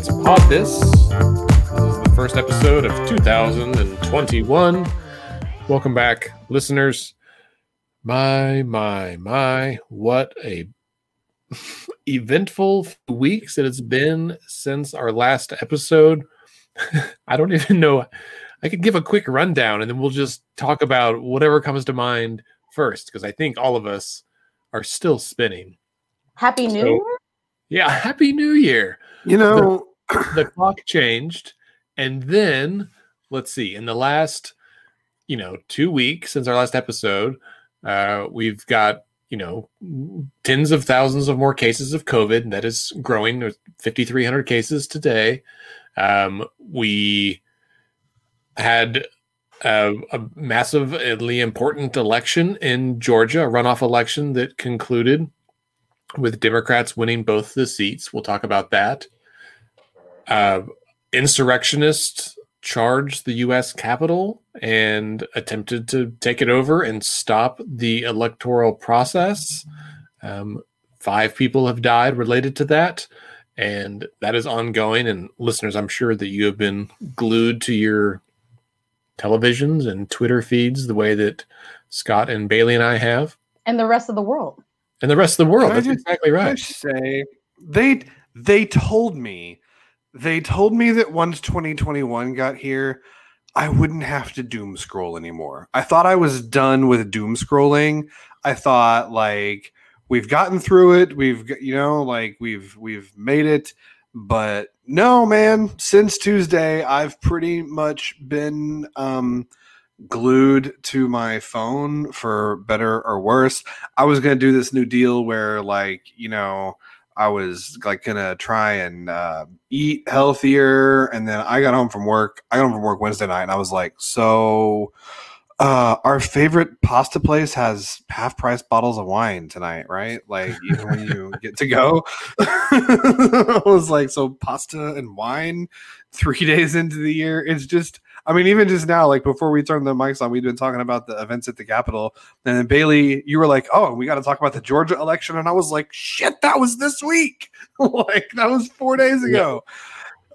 let's pod this. This is the first episode of 2021. Welcome back, listeners. My, my, my, what a eventful weeks it has been since our last episode. I don't even know. I could give a quick rundown and then we'll just talk about whatever comes to mind first, because I think all of us are still spinning. Happy New So- Year. Yeah, Happy New Year. You know, the clock changed and then let's see in the last you know two weeks since our last episode uh we've got you know tens of thousands of more cases of covid that is growing. There's 5300 cases today. Um we had a, a massively important election in georgia a runoff election that concluded with democrats winning both the seats. We'll talk about that uh, insurrectionists charged the U.S. Capitol and attempted to take it over and stop the electoral process. Um, five people have died related to that, and that is ongoing. And listeners, I'm sure that you have been glued to your televisions and Twitter feeds the way that Scott and Bailey and I have, and the rest of the world. and the rest of the world. Can That's just- exactly can I right. say they they told me they told me that once 2021 got here, I wouldn't have to doom scroll anymore. I thought I was done with doom scrolling. I thought like we've gotten through it. We've you know like we've we've made it. But no, man, since Tuesday, I've pretty much been um glued to my phone for better or worse. I was gonna do this new deal where, like, you know, I was like gonna try and uh, eat healthier, and then I got home from work. I got home from work Wednesday night, and I was like, so. Uh, our favorite pasta place has half price bottles of wine tonight, right? Like even when you get to go, I was like, so pasta and wine three days into the year. It's just, I mean, even just now, like before we turned the mics on, we've been talking about the events at the Capitol. And then Bailey, you were like, oh, we got to talk about the Georgia election. And I was like, shit, that was this week. like that was four days ago.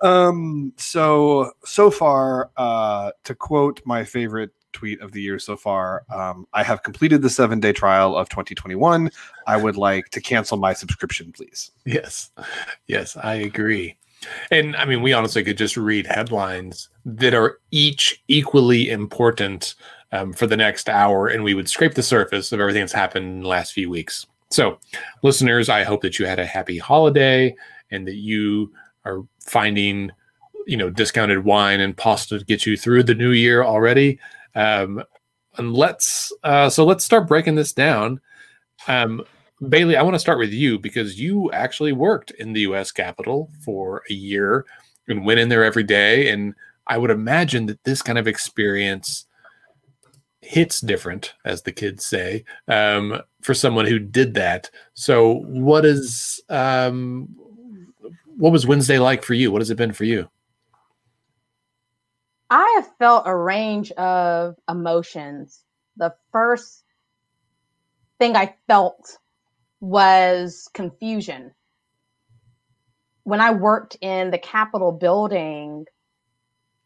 Um, so, so far, uh, to quote my favorite tweet of the year so far, um, I have completed the seven day trial of 2021. I would like to cancel my subscription, please. Yes, yes, I agree. And I mean, we honestly could just read headlines that are each equally important um, for the next hour, and we would scrape the surface of everything that's happened in the last few weeks. So, listeners, I hope that you had a happy holiday and that you are finding, you know, discounted wine and pasta to get you through the new year already. Um, and let's, uh, so let's start breaking this down. Um, Bailey, I want to start with you because you actually worked in the US Capitol for a year and went in there every day. And I would imagine that this kind of experience hits different, as the kids say, um, for someone who did that. So, what is um, what was Wednesday like for you? What has it been for you? I have felt a range of emotions. The first thing I felt was confusion. When I worked in the Capitol building,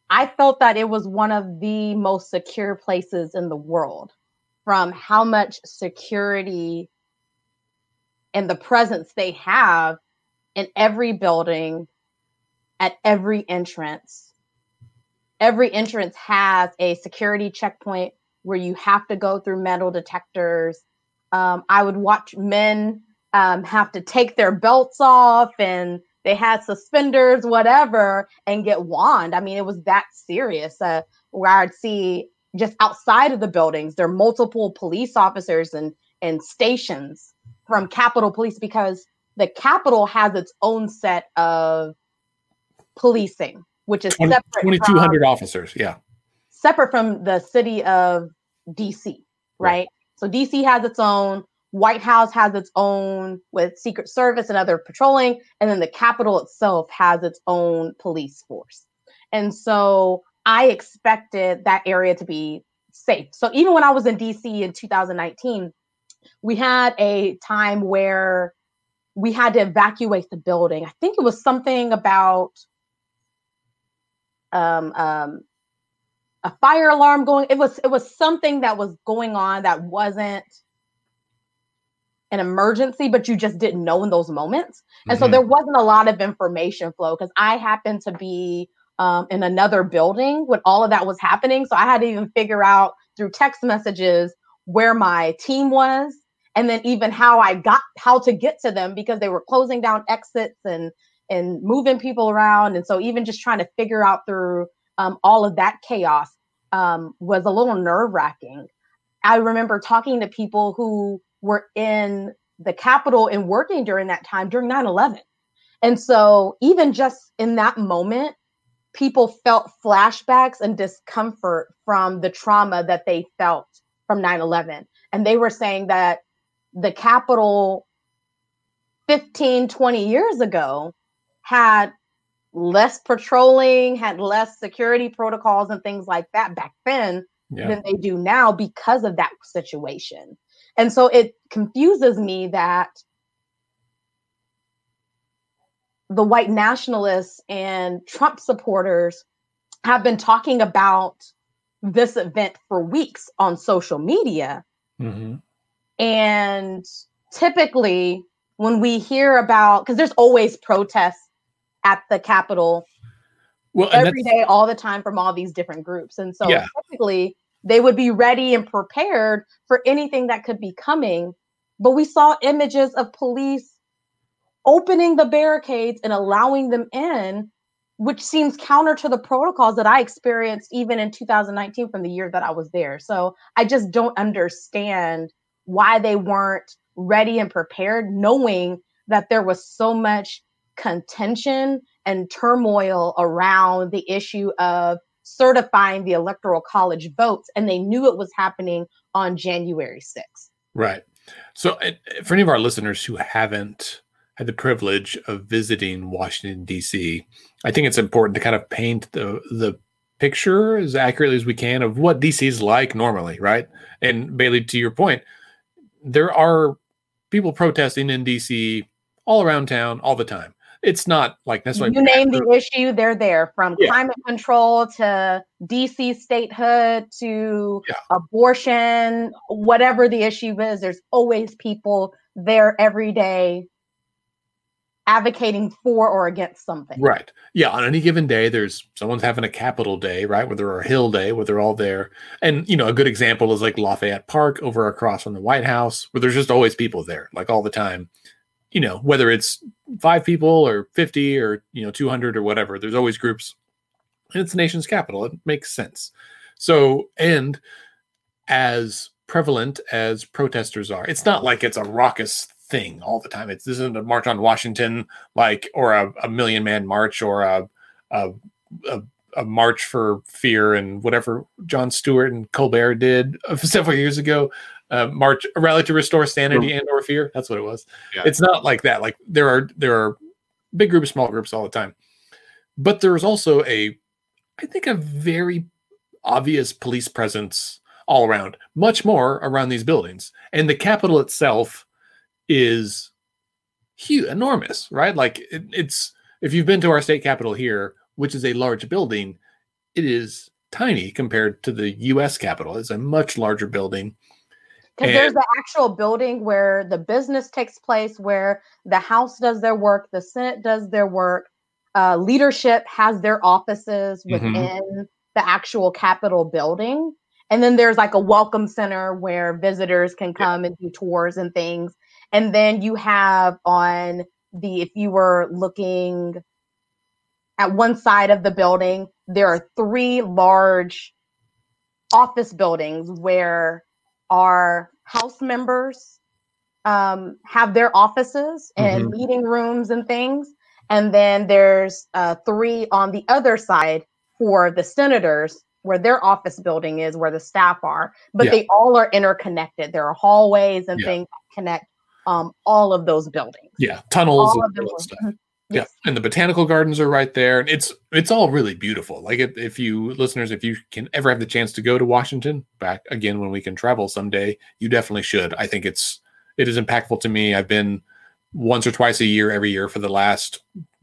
I felt that it was one of the most secure places in the world from how much security and the presence they have in every building, at every entrance. Every entrance has a security checkpoint where you have to go through metal detectors. Um, I would watch men um, have to take their belts off and they had suspenders, whatever, and get wand. I mean, it was that serious. Uh, where I'd see just outside of the buildings, there are multiple police officers and and stations from Capitol Police because the Capitol has its own set of policing, which is 20 separate from- 2,200 officers. Yeah. separate from the city of DC, right? So DC has its own, White House has its own with Secret Service and other patrolling, and then the Capitol itself has its own police force. And so I expected that area to be safe. So even when I was in DC in 2019, we had a time where we had to evacuate the building. I think it was something about um, um, a fire alarm going. It was it was something that was going on that wasn't an emergency, but you just didn't know in those moments. And mm-hmm. so there wasn't a lot of information flow because I happened to be um, in another building when all of that was happening. So I had to even figure out through text messages where my team was and then even how I got how to get to them because they were closing down exits and and moving people around. And so even just trying to figure out through um, all of that chaos um, was a little nerve wracking. I remember talking to people who were in the Capitol and working during that time during 9 11. And so, even just in that moment, people felt flashbacks and discomfort from the trauma that they felt from 9 11. And they were saying that the Capitol 15, 20 years ago had less patrolling, had less security protocols and things like that back then yeah. than they do now because of that situation. And so it confuses me that the white nationalists and Trump supporters have been talking about this event for weeks on social media. Mm-hmm. And typically, when we hear about, because there's always protests at the Capitol well, every day, all the time from all these different groups. And so yeah. typically, they would be ready and prepared for anything that could be coming. But we saw images of police opening the barricades and allowing them in, which seems counter to the protocols that I experienced even in 2019 from the year that I was there. So I just don't understand why they weren't ready and prepared, knowing that there was so much contention and turmoil around the issue of certifying the electoral college votes and they knew it was happening on January 6th. Right. So uh, for any of our listeners who haven't had the privilege of visiting Washington D.C., I think it's important to kind of paint the the picture as accurately as we can of what DC is like normally, right? And Bailey, to your point, there are people protesting in DC all around town all the time it's not like necessarily. You name the issue, they're there from yeah. climate control to DC statehood to yeah. abortion, whatever the issue is, there's always people there every day advocating for or against something. Right. Yeah. On any given day, there's someone's having a capital day, right? Whether or are Hill Day, where they're all there. And, you know, a good example is like Lafayette Park over across from the White House, where there's just always people there, like all the time you know whether it's five people or 50 or you know 200 or whatever there's always groups. And it's the nation's capital. It makes sense. So and as prevalent as protesters are it's not like it's a raucous thing all the time. It's this isn't a march on washington like or a, a million man march or a, a, a a march for fear and whatever Jon Stewart and Colbert did several years ago uh, march a rally to restore sanity and or fear. That's what it was. Yeah. it's not like that. Like there are there are big groups small groups all the time. But there's also a i think a very obvious police presence all around much more around these buildings. And the capital itself is huge enormous right? Like it, it's if you've been to our state capitol here which is a large building it is tiny compared to the us capitol. It's a much larger building because there's the actual building where the business takes place, where the House does their work, the Senate does their work, uh, leadership has their offices mm-hmm. within mm-hmm. the actual Capitol building. And then there's like a welcome center where visitors can come yeah. and do tours and things. And then you have on the, if you were looking at one side of the building, there are three large office buildings where our house members um, have their offices and mm-hmm. meeting rooms and things. And then there's uh, three on the other side for the senators where their office building is, where the staff are. But yeah. they all are interconnected. There are hallways and yeah. things that connect um, all of those buildings. Yeah, tunnels all and all Yeah, and the botanical gardens are right there. And it's it's all really beautiful. Like if, if you listeners, if you can ever have the chance to go to Washington, back again when we can travel someday, you definitely should. I think it's it is impactful to me. I've been once or twice a year every year for the last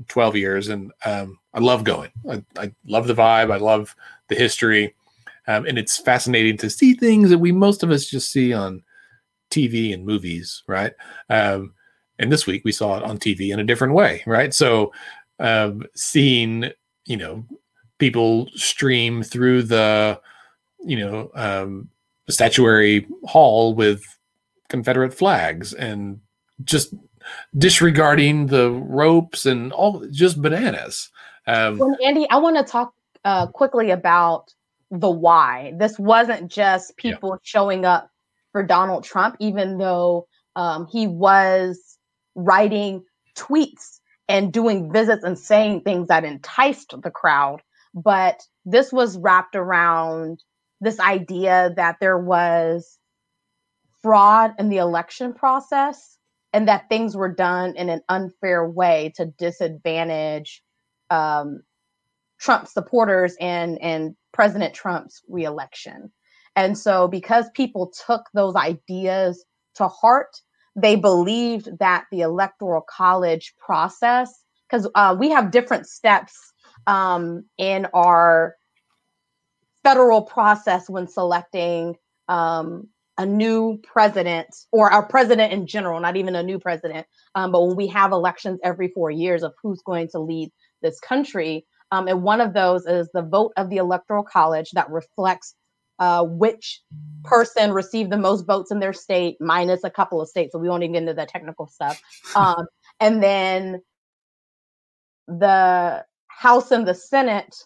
12 years and um, i love going I, I, love the vibe i love the history um, and it's fascinating to see things that we most of us just see on tv and movies right um, and this week we saw it on tv in a different way right so um, seeing you know people stream through the you know um, statuary hall with confederate flags and just disregarding the ropes and all just bananas. Um, well, Andy, I want to talk uh, quickly about the why. This wasn't just people yeah. showing up for Donald Trump, even though um, he was writing tweets and doing visits and saying things that enticed the crowd. But this was wrapped around this idea that there was fraud in the election process and that things were done in an unfair way to disadvantage um, Trump supporters and and President Trump's reelection. And so, because people took those ideas to heart, they believed that the electoral college process, because uh, we have different steps um, in our federal process when selecting um, a new president or our president in general, not even a new president, um, but when we have elections every four years of who's going to lead this country. Um, and one of those is the vote of the Electoral College that reflects uh, which person received the most votes in their state, minus a couple of states. So we won't even get into the technical stuff. Um, and then the House and the Senate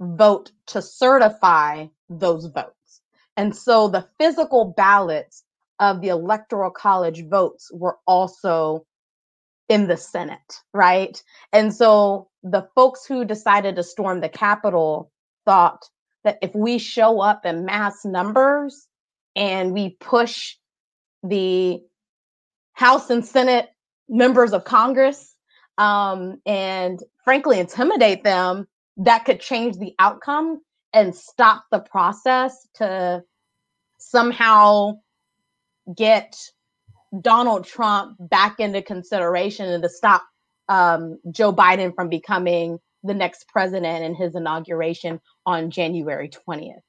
vote to certify those votes. And so the physical ballots of the electoral college votes were also in the Senate, right? And so the folks who decided to storm the Capitol thought that if we show up in mass numbers and we push the House and Senate members of Congress um, and frankly intimidate them, that could change the outcome and stop the process to somehow get Donald Trump back into consideration and to stop um, Joe Biden from becoming the next president and his inauguration on January 20th.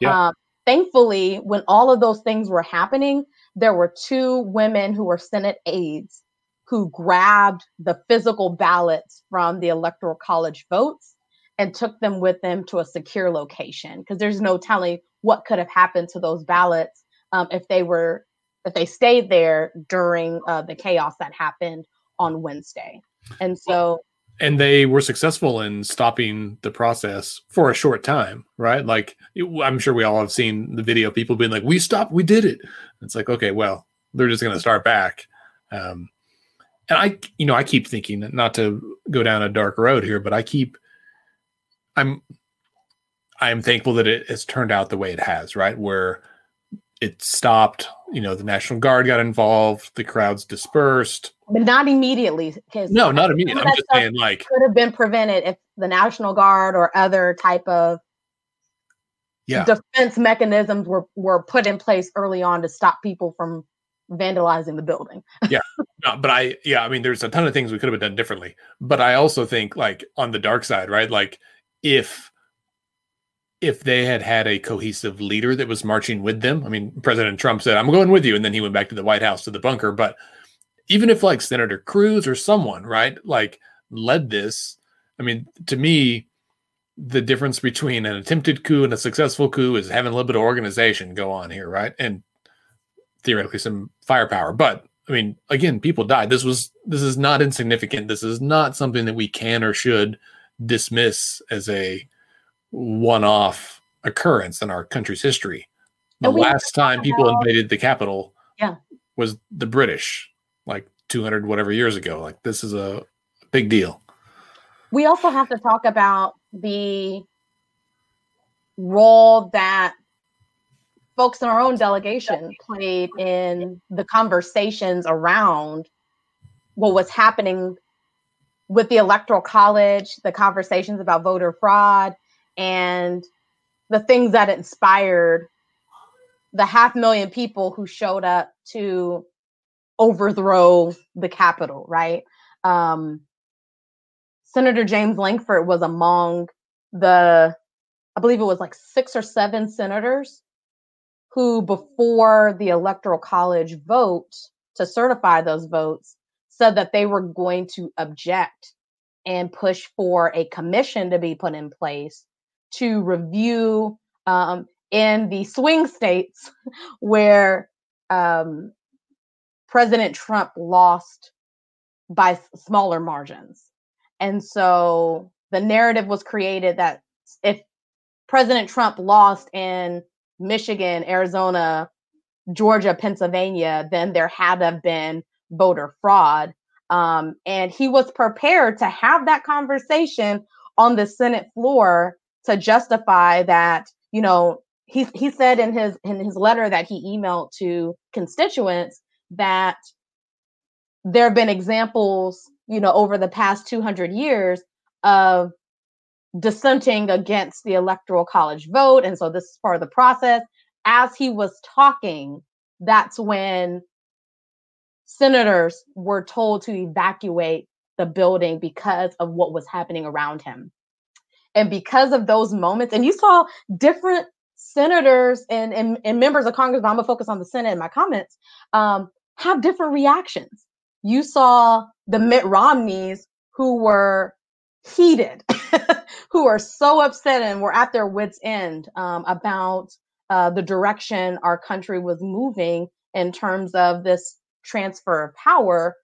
Yeah. Um, thankfully, when all of those things were happening, there were two women who were Senate aides who grabbed the physical ballots from the Electoral College votes and took them with them to a secure location because there's no telling what could have happened to those ballots um, if they were if they stayed there during uh, the chaos that happened on Wednesday. And so and they were successful in stopping the process for a short time, right? Like I'm sure we all have seen the video people being like, "We stopped, we did it." It's like, okay, well, they're just going to start back. Um, and I, you know, I keep thinking, not to go down a dark road here, but I keep I'm I'm thankful that it has turned out the way it has, right? Where it stopped, you know, the National Guard got involved, the crowds dispersed. But not immediately. Cause No, not immediately. I'm just saying like could have been prevented if the National Guard or other type of yeah. defense mechanisms were, were put in place early on to stop people from vandalizing the building. yeah. No, but I yeah, I mean there's a ton of things we could have done differently. But I also think like on the dark side, right? Like if if they had had a cohesive leader that was marching with them. I mean, President Trump said, "I'm going with you," and then he went back to the White House to the bunker. But even if like Senator Cruz or someone, right, like led this, I mean, to me, the difference between an attempted coup and a successful coup is having a little bit of organization go on here, right, and theoretically some firepower. But I mean, again, people died. This was this is not insignificant. This is not something that we can or should dismiss as a one-off occurrence in our country's history. The last time people about, invaded the capital yeah. was the British, like 200 whatever years ago. Like this is a big deal. We also have to talk about the role that folks in our own delegation played in the conversations around what was happening with the electoral college, the conversations about voter fraud, and the things that inspired the half million people who showed up to overthrow the Capitol, right? Um, Senator James Lankford was among the, I believe it was like six or seven senators who, before the Electoral College vote to certify those votes, said that they were going to object and push for a commission to be put in place to review um, in the swing states where um, President Trump lost by smaller margins. And so the narrative was created that if President Trump lost in Michigan, Arizona, Georgia, Pennsylvania, then there had to have been voter fraud. Um, and he was prepared to have that conversation on the Senate floor to justify that, you know, he, he said in his in his letter that he emailed to constituents that there have been examples, you know, over the past 200 years of dissenting against the electoral college vote. And so this is part of the process. As he was talking that's when senators were told to evacuate the building because of what was happening around him and because of those moments and you saw different senators and, and, and members of congress but i'm gonna focus on the senate in my comments um, have different reactions. You saw the mitt romneys who were heated who are so upset and were at their wits end um, about uh, the direction our country was moving in terms of this transfer of power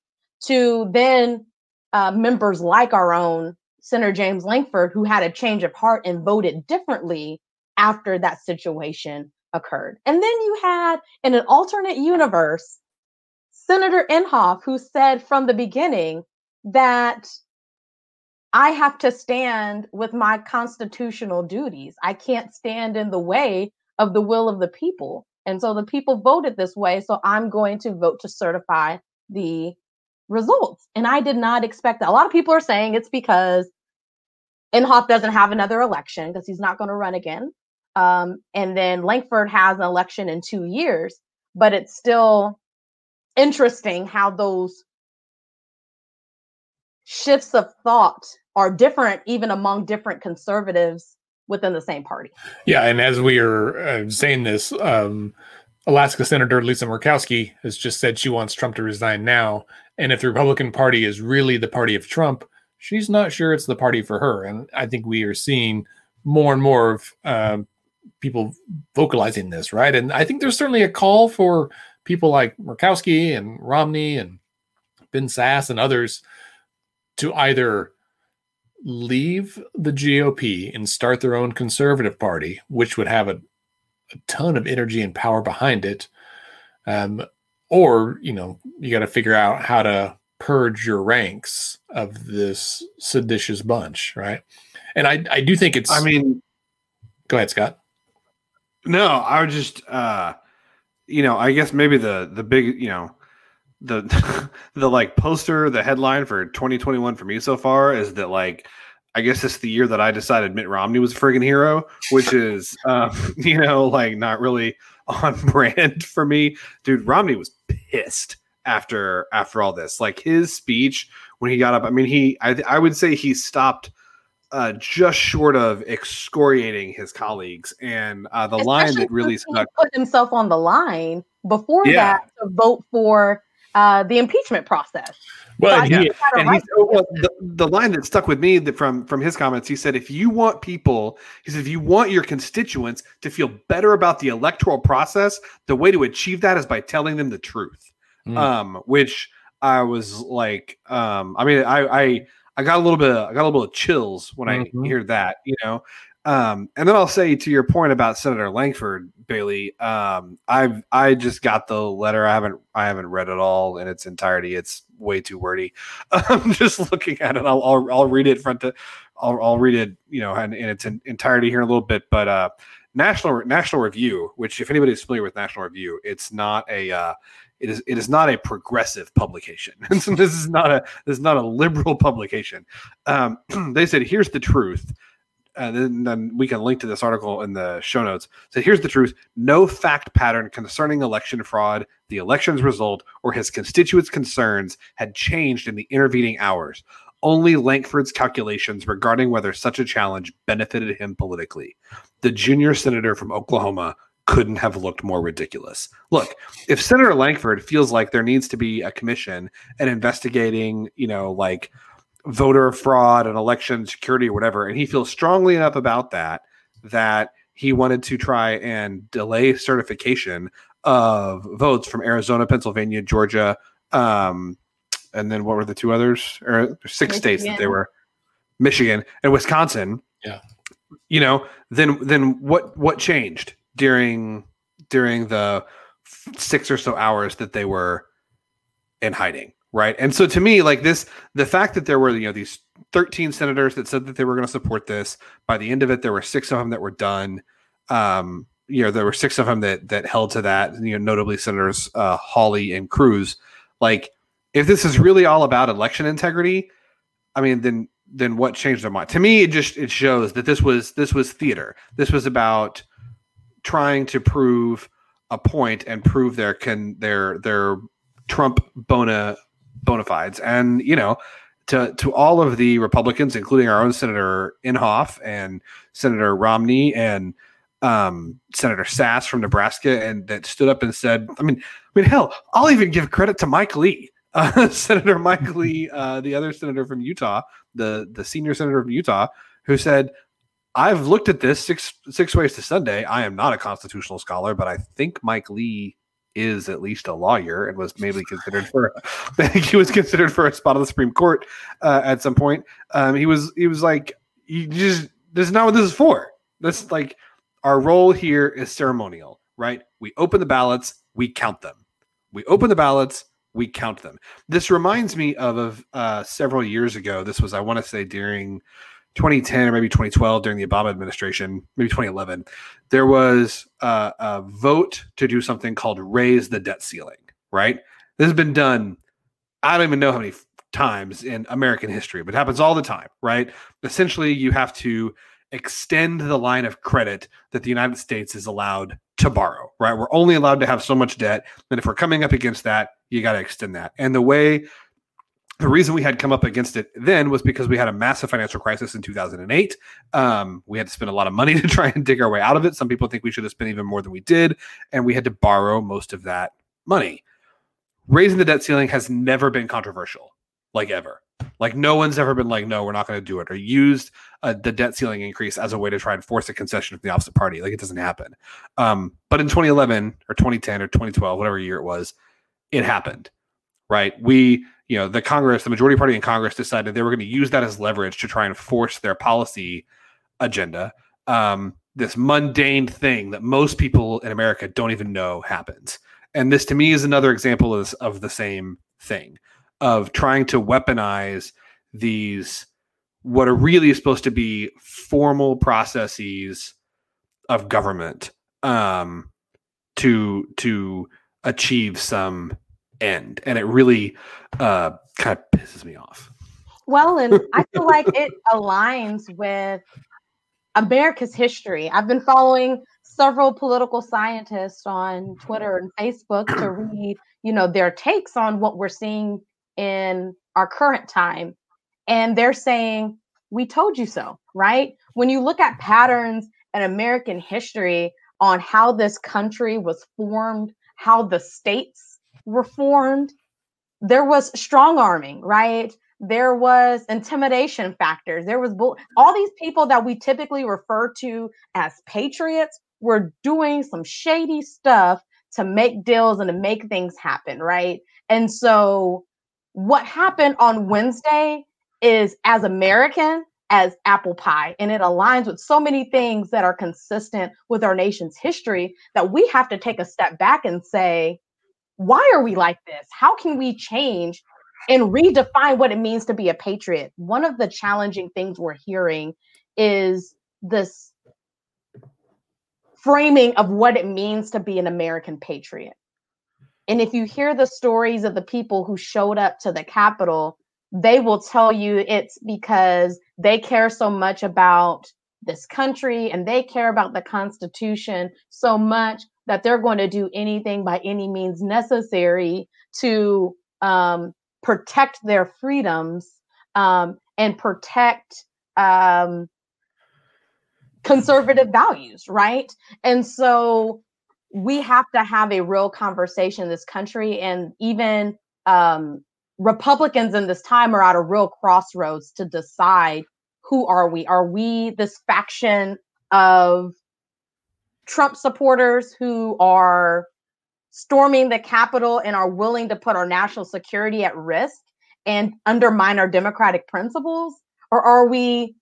to then uh, members like our own Senator James Lankford, who had a change of heart and voted differently after that situation occurred. And then you had, in an alternate universe, Senator Inhofe, who said from the beginning that I have to stand with my constitutional duties. I can't stand in the way of the will of the people. And so the people voted this way. So I'm going to vote to certify the results. And I did not expect that. A lot of people are saying it's because Inhofe doesn't have another election because he's not going to run again. Um, and then Lankford has an election in two years, but it's still interesting how those shifts of thought are different even among different conservatives within the same party. Yeah, and as we are uh, saying this, um, Alaska Senator Lisa Murkowski has just said she wants Trump to resign now. And if the Republican Party is really the party of Trump, she's not sure it's the party for her. And I think we are seeing more and more of uh, people vocalizing this, right? And I think there's certainly a call for people like Murkowski and Romney and Ben Sasse and others to either leave the GOP and start their own conservative party, which would have a, a ton of energy and power behind it. Um, or, you know, you got to figure out how to purge your ranks of this seditious bunch, right? And I, I do think it's. I mean, go ahead, Scott. No, I would just, uh, you know, I guess maybe the the big, you know, the the like poster, the headline for 2021 for me so far is that like I guess it's the year that I decided Mitt Romney was a friggin' hero, which is um, you know like not really on brand for me. Dude, Romney was pissed after after all this. Like his speech when he got up, I mean he I I would say he stopped uh, just short of excoriating his colleagues. And uh, the Especially line that really stuck put himself on the line before yeah. that to vote for uh, the impeachment process. Well, so he, and he, well, the, the line that stuck with me from from his comments, he said, if you want people, he said, if you want your constituents to feel better about the electoral process, the way to achieve that is by telling them the truth. Mm. Um, which I was like, um, I mean, I, I I got a little bit, I got a little bit of chills when mm-hmm. I hear that, you know. Um, and then I'll say to your point about Senator Lankford Bailey, um, I've I just got the letter. I haven't I haven't read it all in its entirety. It's way too wordy. I'm just looking at it. I'll I'll, I'll read it front to I'll, I'll read it you know in, in its entirety here in a little bit. But uh, National National Review, which if anybody's familiar with National Review, it's not a uh, it is it is not a progressive publication. this is not a this is not a liberal publication. Um, they said here's the truth and then, then we can link to this article in the show notes. So here's the truth: no fact pattern concerning election fraud, the election's result, or his constituents' concerns had changed in the intervening hours. Only Lankford's calculations regarding whether such a challenge benefited him politically. The junior senator from Oklahoma couldn't have looked more ridiculous. Look, if Senator Lankford feels like there needs to be a commission and investigating, you know, like voter fraud and election security or whatever, and he feels strongly enough about that that he wanted to try and delay certification of votes from Arizona, Pennsylvania, Georgia, um, and then what were the two others? Or six Michigan. states that they were Michigan and Wisconsin. Yeah. You know, then then what what changed during during the six or so hours that they were in hiding? right? And so to me, like this, the fact that there were you know these 13 senators that said that they were going to support this. By the end of it, there were six of them that were done. Um, you know, there were six of them that that held to that. You know, notably Senators uh, Hawley and Cruz. Like, if this is really all about election integrity, I mean, then then what changed their mind? To me, it just it shows that this was this was theater. This was about trying to prove a point and prove their can their their Trump bona bona fides. And, you know, to, to all of the Republicans, including our own Senator Inhofe and Senator Romney and um, Senator Sasse from Nebraska, and that stood up and said, I mean, I mean, hell, I'll even give credit to Mike Lee, uh, Senator Mike Lee, uh, the other senator from Utah, the the senior senator from Utah, who said, "I've looked at this six six ways to Sunday. I am not a constitutional scholar, but I think Mike Lee is at least a lawyer and was maybe considered for I think he was considered for a spot on the Supreme Court uh, at some point. Um, he was he was like you just this is not what this is for. This like our role here is ceremonial, right? We open the ballots, we count them. We open the ballots, we count them. This reminds me of, of uh, several years ago. This was I want to say during 2010 or maybe 2012 during the Obama administration, maybe 2011, there was a, a vote to do something called raise the debt ceiling, right? This has been done, I don't even know how many times in American history, but it happens all the time, right? Essentially, you have to extend the line of credit that the United States is allowed to borrow, right? We're only allowed to have so much debt. And if we're coming up against that, you got to extend that. And the way the reason we had come up against it then was because we had a massive financial crisis in 2008. Um, we had to spend a lot of money to try and dig our way out of it. Some people think we should have spent even more than we did, and we had to borrow most of that money. Raising the debt ceiling has never been controversial, like ever. Like no one's ever been like, no, we're not going to do it, or used uh, the debt ceiling increase as a way to try and force a concession from the opposite party. Like it doesn't happen. Um, but in 2011 or 2010 or 2012, whatever year it was, it happened. Right? We you know the Congress, the majority party in Congress decided they were going to use that as leverage to try and force their policy agenda. Um, this mundane thing that most people in America don't even know happens. And this to me is another example of, of the same thing of trying to weaponize these what are really supposed to be formal processes of government um, to to achieve some end, and it really uh, kind of pisses me off. Well, and I feel like it aligns with America's history. I've been following several political scientists on Twitter and Facebook to read, you know, their takes on what we're seeing in our current time. And they're saying, we told you so, right? When you look at patterns in American history on how this country was formed, how the states reformed, there was strong arming, right? There was intimidation factors. There was bull- all these people that we typically refer to as patriots were doing some shady stuff to make deals and to make things happen, right? And so what happened on Wednesday is as American as apple pie and it aligns with so many things that are consistent with our nation's history that we have to take a step back and say why are we like this? How can we change and redefine what it means to be a patriot? One of the challenging things we're hearing is this framing of what it means to be an American patriot. And if you hear the stories of the people who showed up to the Capitol, they will tell you it's because they care so much about this country and they care about the Constitution so much that they're going to do anything by any means necessary to um, protect their freedoms um, and protect um, conservative values, right? And so we have to have a real conversation in this country, and even um, Republicans in this time are at a real crossroads to decide who are we? Are we this faction of Trump supporters who are storming the Capitol and are willing to put our national security at risk and undermine our democratic principles? Or are we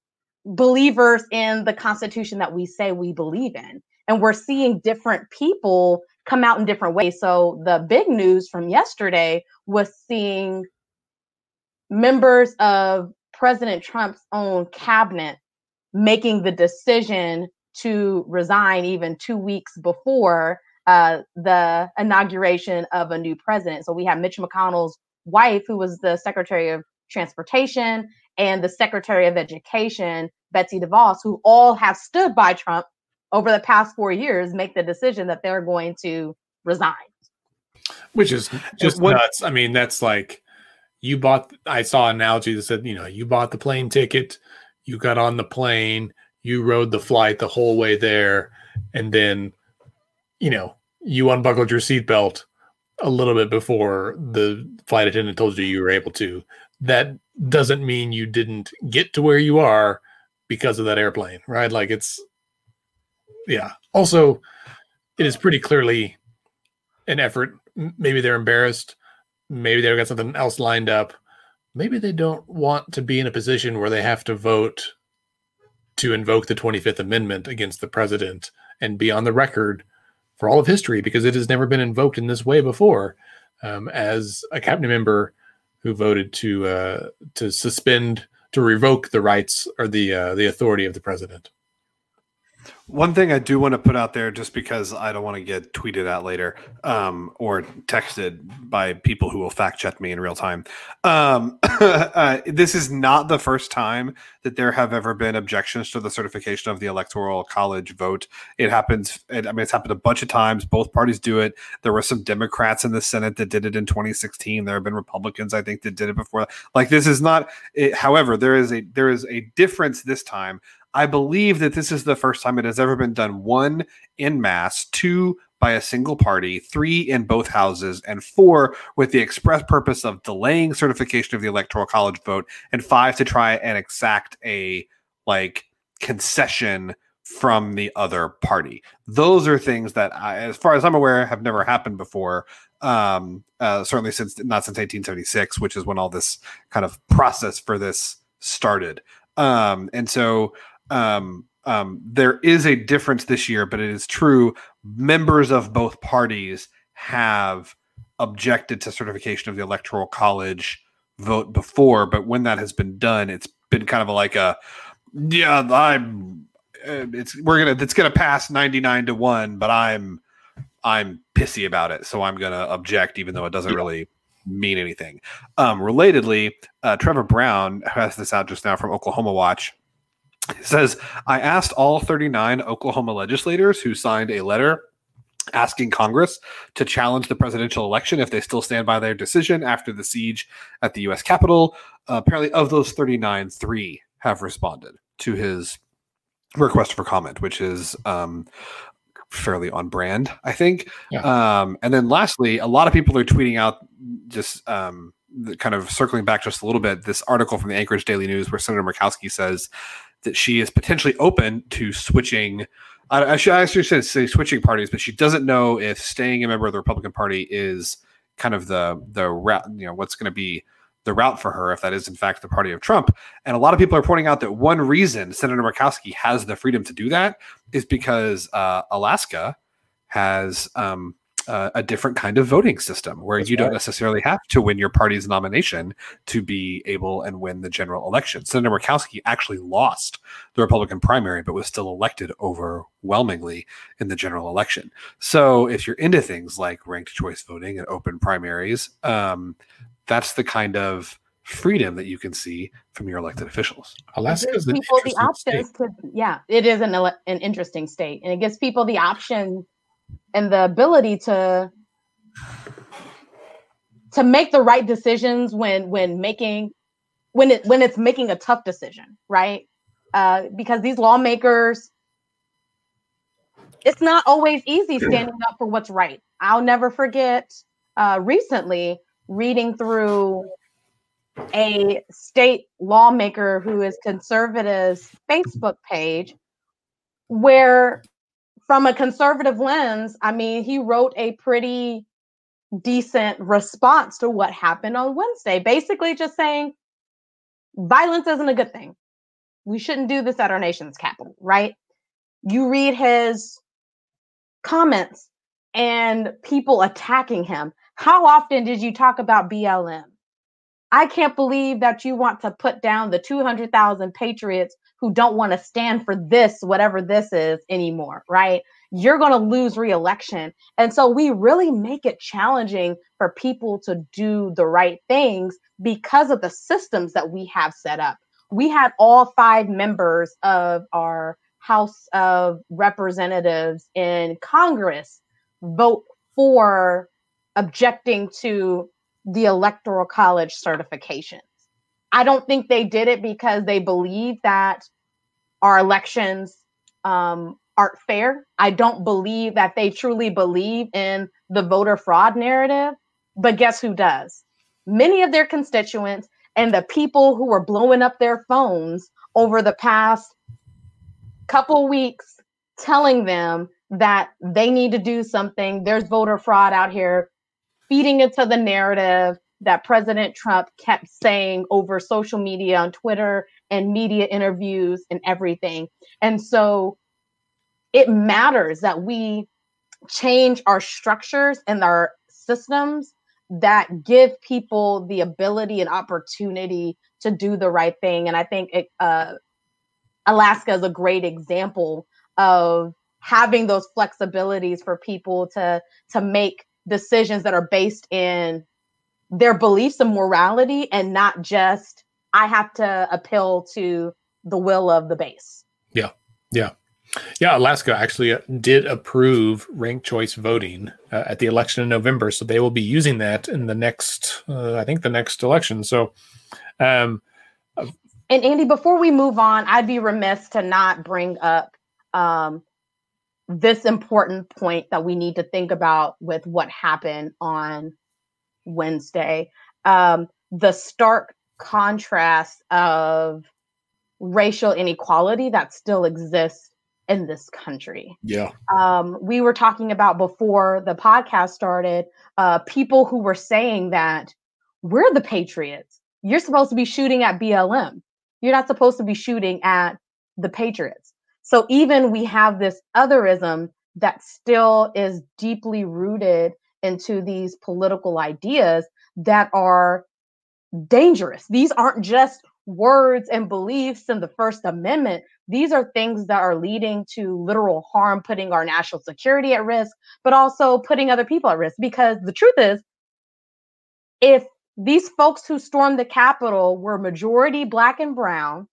believers in the Constitution that we say we believe in? And we're seeing different people come out in different ways. So the big news from yesterday was seeing members of President Trump's own cabinet making the decision to resign even two weeks before uh, the inauguration of a new president. So we have Mitch McConnell's wife, who was the Secretary of Transportation, and the Secretary of Education, Betsy DeVos, who all have stood by Trump over the past four years, make the decision that they're going to resign. Which is just what, nuts. I mean, that's like you bought i saw an analogy that said you know you bought the plane ticket you got on the plane you rode the flight the whole way there and then you know you unbuckled your seatbelt a little bit before the flight attendant told you you were able to. That doesn't mean you didn't get to where you are because of that airplane right? Like it's yeah. Also it is pretty clearly an effort. Maybe they're embarrassed. Maybe they've got something else lined up. Maybe they don't want to be in a position where they have to vote to invoke the 25th Amendment against the president and be on the record for all of history because it has never been invoked in this way before. Um, as a cabinet member who voted to uh, to suspend to revoke the rights or the uh, the authority of the president. One thing I do want to put out there, just because I don't want to get tweeted at later um, or texted by people who will fact check me in real time. Um, uh, this is not the first time that there have ever been objections to the certification of the electoral college vote. It happens. I mean, it's happened a bunch of times. Both parties do it. There were some Democrats in the Senate that did it in 2016. There have been Republicans, I think, that did it before. Like this is not. It, however, there is a there is a difference this time I believe that this is the first time it has ever been done one in mass, two by a single party, three in both houses, and four with the express purpose of delaying certification of the electoral college vote, and five to try and exact a like concession from the other party. Those are things that, I, as far as I'm aware, have never happened before. Um, uh, certainly since not since 1876, which is when all this kind of process for this started. Um, and so um, um, there is a difference this year, but it is true. Members of both parties have objected to certification of the electoral college vote before, but when that has been done, it's been kind of like a yeah, I'm uh, it's we're gonna it's gonna pass 99 to 1 but i'm i'm pissy about it so i'm gonna object even though it doesn't really mean anything. Um relatedly uh trevor brown has this out just now from oklahoma watch it says, I asked all 39 Oklahoma legislators who signed a letter asking Congress to challenge the presidential election if they still stand by their decision after the siege at the U.S. Capitol. Uh, apparently, of those 39, three have responded to his request for comment, which is um, fairly on brand, I think. Yeah. Um, and then lastly, a lot of people are tweeting out just um, kind of circling back just a little bit this article from the Anchorage Daily News where Senator Murkowski says that she is potentially open to switching. I, should actually say switching parties, but she doesn't know if staying a member of the Republican Party is kind of the the route. You know, what's going to be the route for her if that is in fact the party of Trump. And a lot of people are pointing out that one reason Senator Murkowski has the freedom to do that is because uh, Alaska has um, uh, a different kind of voting system where That's you right. don't necessarily have to win your party's nomination to be able and win the general election. Senator Murkowski actually lost the Republican primary, but was still elected overwhelmingly in the general election. So if you're into things like ranked choice voting and open primaries, um, that's the kind of freedom that you can see from your elected officials. Alaska is gives people the options to yeah it is an, ele- an interesting state and it gives people the option and the ability to to make the right decisions when when making when it when it's making a tough decision right? Uh because these lawmakers it's not always easy standing up for what's right. I'll never forget uh recently reading through a state lawmaker who is conservative's Facebook page, where from a conservative lens, I mean, he wrote a pretty decent response to what happened on Wednesday, basically just saying violence isn't a good thing. We shouldn't do this at our nation's capital, right? You read his comments and people attacking him. How often did you talk about BLM? I can't believe that you want to put down the 200,000 patriots who don't want to stand for this, whatever this is anymore, right? You're going to lose reelection. And so we really make it challenging for people to do the right things because of the systems that we have set up. We had all five members of our House of Representatives in Congress vote for objecting to the electoral college certifications. I don't think they did it because they believe that our elections um, aren't fair. I don't believe that they truly believe in the voter fraud narrative. But guess who does? Many of their constituents and the people who were blowing up their phones over the past couple weeks telling them that they need to do something. There's voter fraud out here feeding into the narrative that President Trump kept saying over social media on Twitter and media interviews and everything. And so it matters that we change our structures and our systems that give people the ability and opportunity to do the right thing. And I think it, uh, Alaska is a great example of having those flexibilities for people to to make decisions that are based in their beliefs and morality and not just I have to appeal to the will of the base. Yeah. Yeah. Yeah, Alaska actually uh, did approve ranked choice voting uh, at the election in November, so they will be using that in the next, uh, I think, the next election. So, um, uh, and Andy, before we move on, I'd be remiss to not bring up um, this important point that we need to think about with what happened on Wednesday. Um, the stark contrast of racial inequality that still exists in this country. Yeah. Um, we were talking about before the podcast started, uh, people who were saying that we're the patriots. You're supposed to be shooting at BLM. You're not supposed to be shooting at the patriots. So even we have this otherism that still is deeply rooted into these political ideas that are dangerous. These aren't just words and beliefs in the First Amendment. These are things that are leading to literal harm, putting our national security at risk, but also putting other people at risk. Because the truth is, if these folks who stormed the Capitol were majority Black and Brown,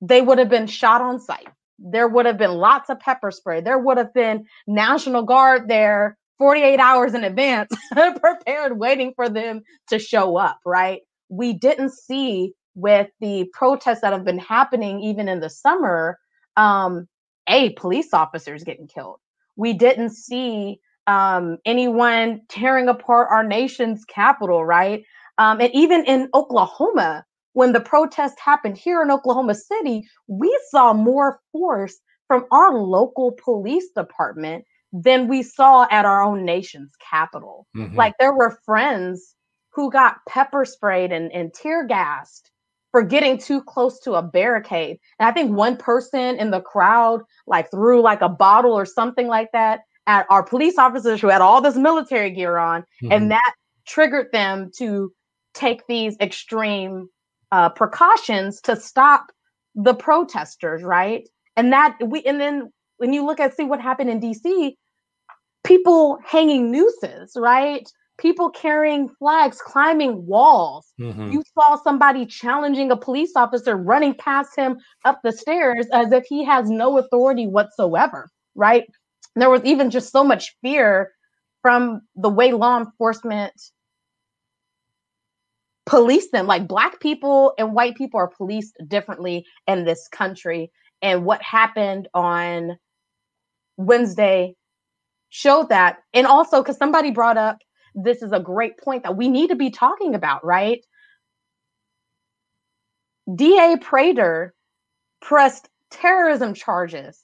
they would have been shot on sight. There would have been lots of pepper spray. There would have been National Guard there 48 hours in advance, prepared, waiting for them to show up, right? We didn't see with the protests that have been happening even in the summer, um, a police officers getting killed. We didn't see um, anyone tearing apart our nation's capital, right? Um, and even in Oklahoma, when the protest happened here in Oklahoma City, we saw more force from our local police department than we saw at our own nation's capital. Mm-hmm. Like there were friends who got pepper sprayed and, and tear gassed for getting too close to a barricade. And I think one person in the crowd like threw like a bottle or something like that at our police officers who had all this military gear on, mm-hmm. and that triggered them to take these extreme uh, precautions to stop the protesters, right? And that we and then when you look at see what happened in DC, people hanging nooses, right? people carrying flags, climbing walls. Mhm. You saw somebody challenging a police officer running past him up the stairs as if he has no authority whatsoever, right? There was even just so much fear from the way law enforcement police them. Like black people and white people are policed differently in this country. And what happened on Wednesday showed that. And also, because somebody brought up this is a great point that we need to be talking about, right? DA Prater pressed terrorism charges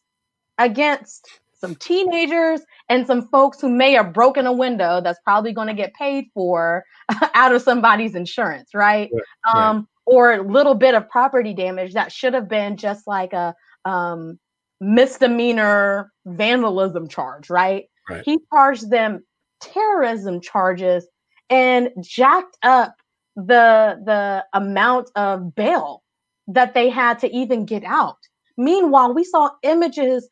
against some teenagers and some folks who may have broken a window that's probably going to get paid for out of somebody's insurance, right? Right, right. Um, or a little bit of property damage that should have been just like a um, misdemeanor vandalism charge, right? Right. He charged them terrorism charges and jacked up the the amount of bail that they had to even get out. Meanwhile, we saw images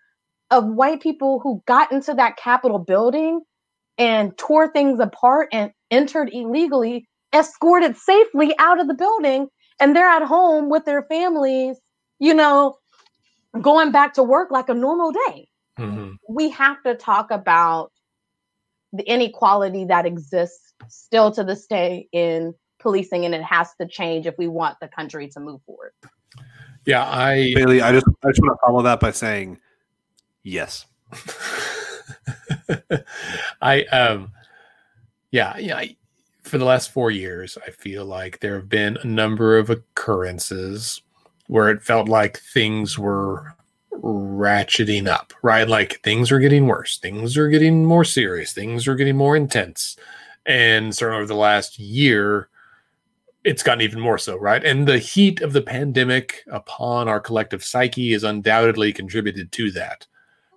of white people who got into that Capitol building and tore things apart and entered illegally, escorted safely out of the building, and they're at home with their families, you know, going back to work like a normal day. Mhm. We have to talk about the inequality that exists still to this day in policing, and it has to change if we want the country to move forward. Yeah, I Bailey, I just I just want to follow that by saying yes. I um yeah, yeah, I, for the last 4 years I feel like there have been a number of occurrences where it felt like things were ratcheting up, right? Like things are getting worse, things are getting more serious, things are getting more intense. And certainly over the last year it's gotten even more so, right? And the heat of the pandemic upon our collective psyche has undoubtedly contributed to that.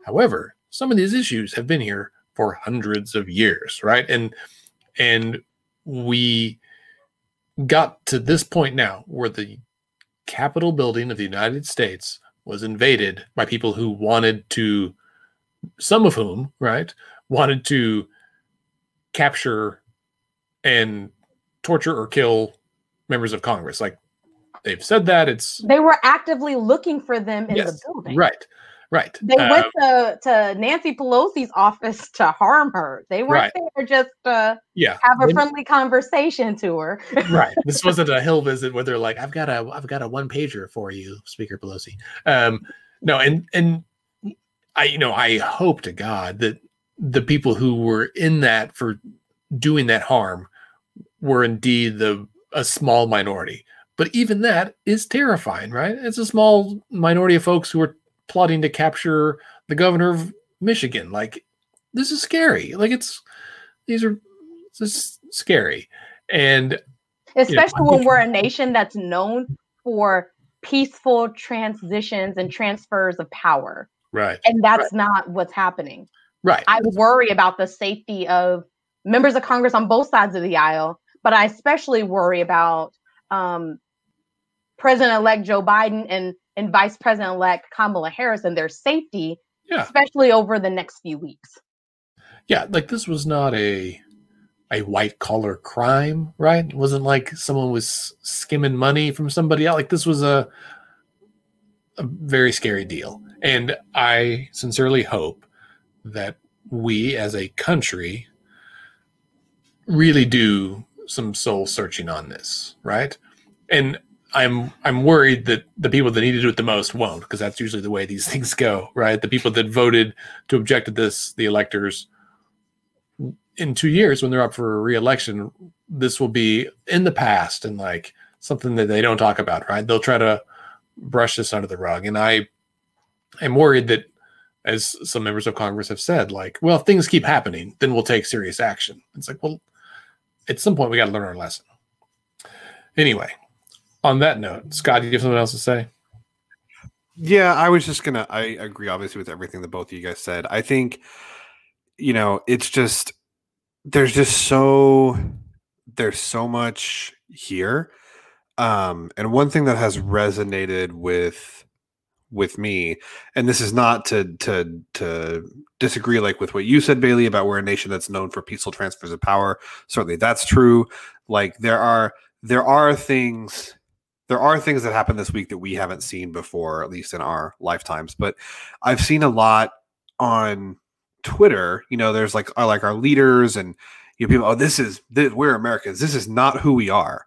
However, some of these issues have been here for hundreds of years, right? And and we got to this point now where the Capitol building of the United States was invaded by people who wanted to some of whom, right, wanted to capture and torture or kill members of Congress. Like they've said that it's They were actively looking for them in the building. right, right. They Uh, went to, to Nancy Pelosi's office to harm her. They weren't there just to yeah, have a friendly conversation to her. right. This wasn't a hill visit where they're like, "I've got a, I've got a one pager for you, Speaker Pelosi." Um, no, and and I, you know, I hope to God that the people who were in that for doing that harm were indeed the a small minority. But even that is terrifying, right? It's a small minority of folks who are plotting to capture the governor of Michigan. Like, this is scary. Like, it's these are this scary, and Especially I when we're a nation that's known for peaceful transitions and transfers of power. right, And that's not what's happening. right. I worry about the safety of members of Congress on both sides of the aisle, but I especially worry about um, President-elect Joe Biden and and Vice President-elect Kamala Harris and their safety, Yeah. especially over the next few weeks. yeah like this was not a a white collar crime right it wasn't like someone was skimming money from somebody else like this was a a very scary deal and i sincerely hope that we as a country really do some soul searching on this right and i'm i'm worried that the people that need to do it the most won't because that's usually the way these things go right? The people that voted to object to this the electors in two years when they're up for re-election this will be in the past and like something that they don't talk about right? They'll try to brush this under the rug. And i am worried that as some members of congress have said like well if things keep happening then we'll take serious action. It's like well at some point we got to learn our lesson. Anyway on that note scott do you have something else to say Yeah, I was just gonna. I agree, obviously, with everything that both of you guys said. I think, you know, it's just there's just so there's so much here, um, and one thing that has resonated with with me. And this is not to to to disagree like with what you said, Bailey, about we're a nation that's known for peaceful transfers of power. Certainly that's true. Like there are there are things there are things that happen this week that we haven't seen before, at least in our lifetimes. But I've seen a lot on Twitter. You know, there's like our like our leaders and you know, people. Oh, this is this, we're Americans. This is not who we are.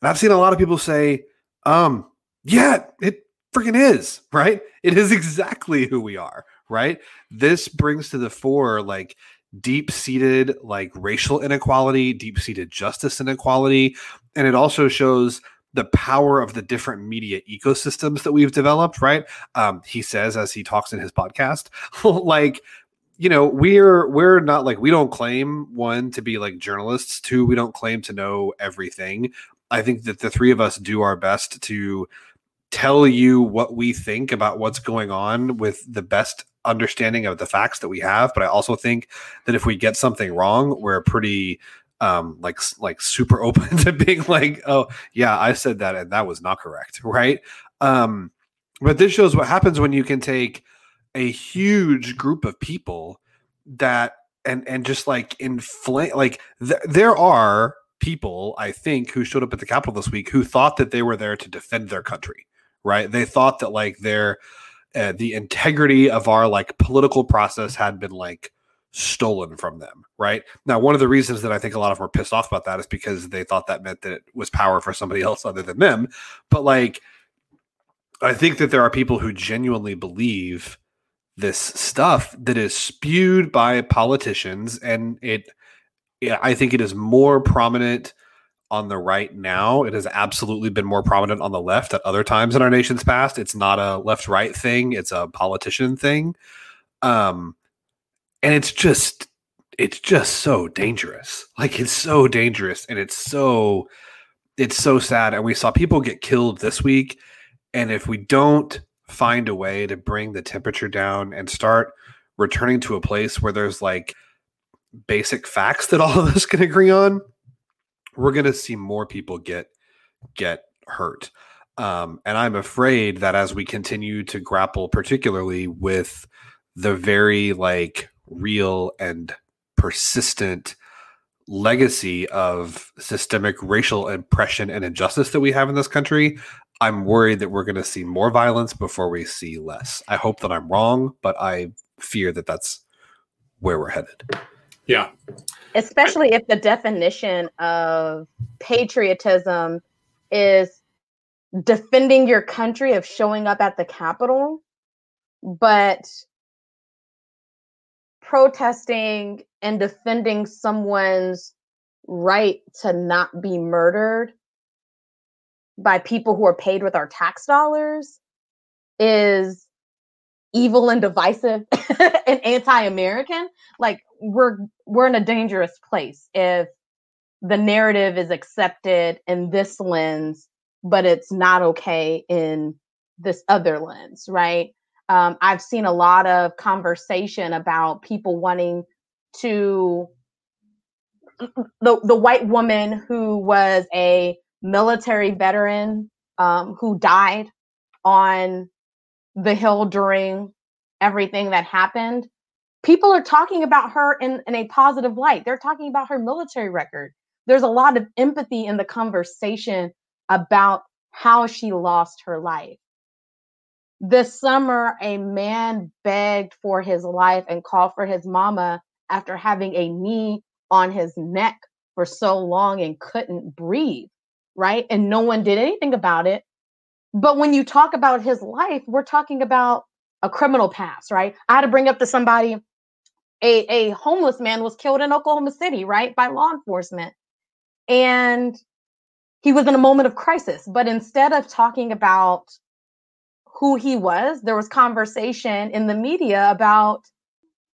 And I've seen a lot of people say, um, yeah, it freaking is right. It is exactly who we are. Right. This brings to the fore like deep seated like racial inequality, deep seated justice inequality, and it also shows the power of the different media ecosystems that we've developed, right? Um, he says as he talks in his podcast, like, you know, we're we're not like we don't claim one to be like journalists, two, we don't claim to know everything. I think that the three of us do our best to tell you what we think about what's going on with the best understanding of the facts that we have. But I also think that if we get something wrong, we're pretty um like like super open to being like oh yeah i said that and that was not correct right? Um but this shows what happens when you can take a huge group of people that and and just like inflame like th- there are people i think who showed up at the capitol this week who thought that they were there to defend their country right? They thought that like their uh, the integrity of our like political process had been like stolen from them, right? Now, one of the reasons that I think a lot of them were pissed off about that is because they thought that meant that it was power for somebody else other than them. But like, I think that there are people who genuinely believe this stuff that is spewed by politicians, and it, I think it is more prominent on the right now. It has absolutely been more prominent on the left at other times in our nation's past. It's not a left right thing; it's a politician thing. Um, and it's just it's just so dangerous. Like it's so dangerous and it's so it's so sad. And we saw people get killed this week and if we don't find a way to bring the temperature down and start returning to a place where there's like basic facts that all of us can agree on we're going to see more people get get hurt. Um, and i'm afraid that as we continue to grapple particularly with the very like real and persistent legacy of systemic racial oppression and injustice that we have in this country, I'm worried that we're going to see more violence before we see less. I hope that I'm wrong, but I fear that that's where we're headed. Yeah. Especially if the definition of patriotism is defending your country, of showing up at the Capitol, but protesting and defending someone's right to not be murdered by people who are paid with our tax dollars is evil and divisive and anti-american. Like we're we're in a dangerous place if the narrative is accepted in this lens but it's not okay in this other lens right um, I've seen a lot of conversation about people wanting to the the white woman who was a military veteran um, who died on the hill during everything that happened. People are talking about her in, in a positive light. They're talking about her military record. There's a lot of empathy in the conversation about how she lost her life. This summer, a man begged for his life and called for his mama after having a knee on his neck for so long and couldn't breathe, right? And no one did anything about it. But when you talk about his life, we're talking about a criminal past, right? I had to bring up to somebody a, a homeless man was killed in Oklahoma City, right, by law enforcement. And he was in a moment of crisis. But instead of talking about who he was. There was conversation in the media about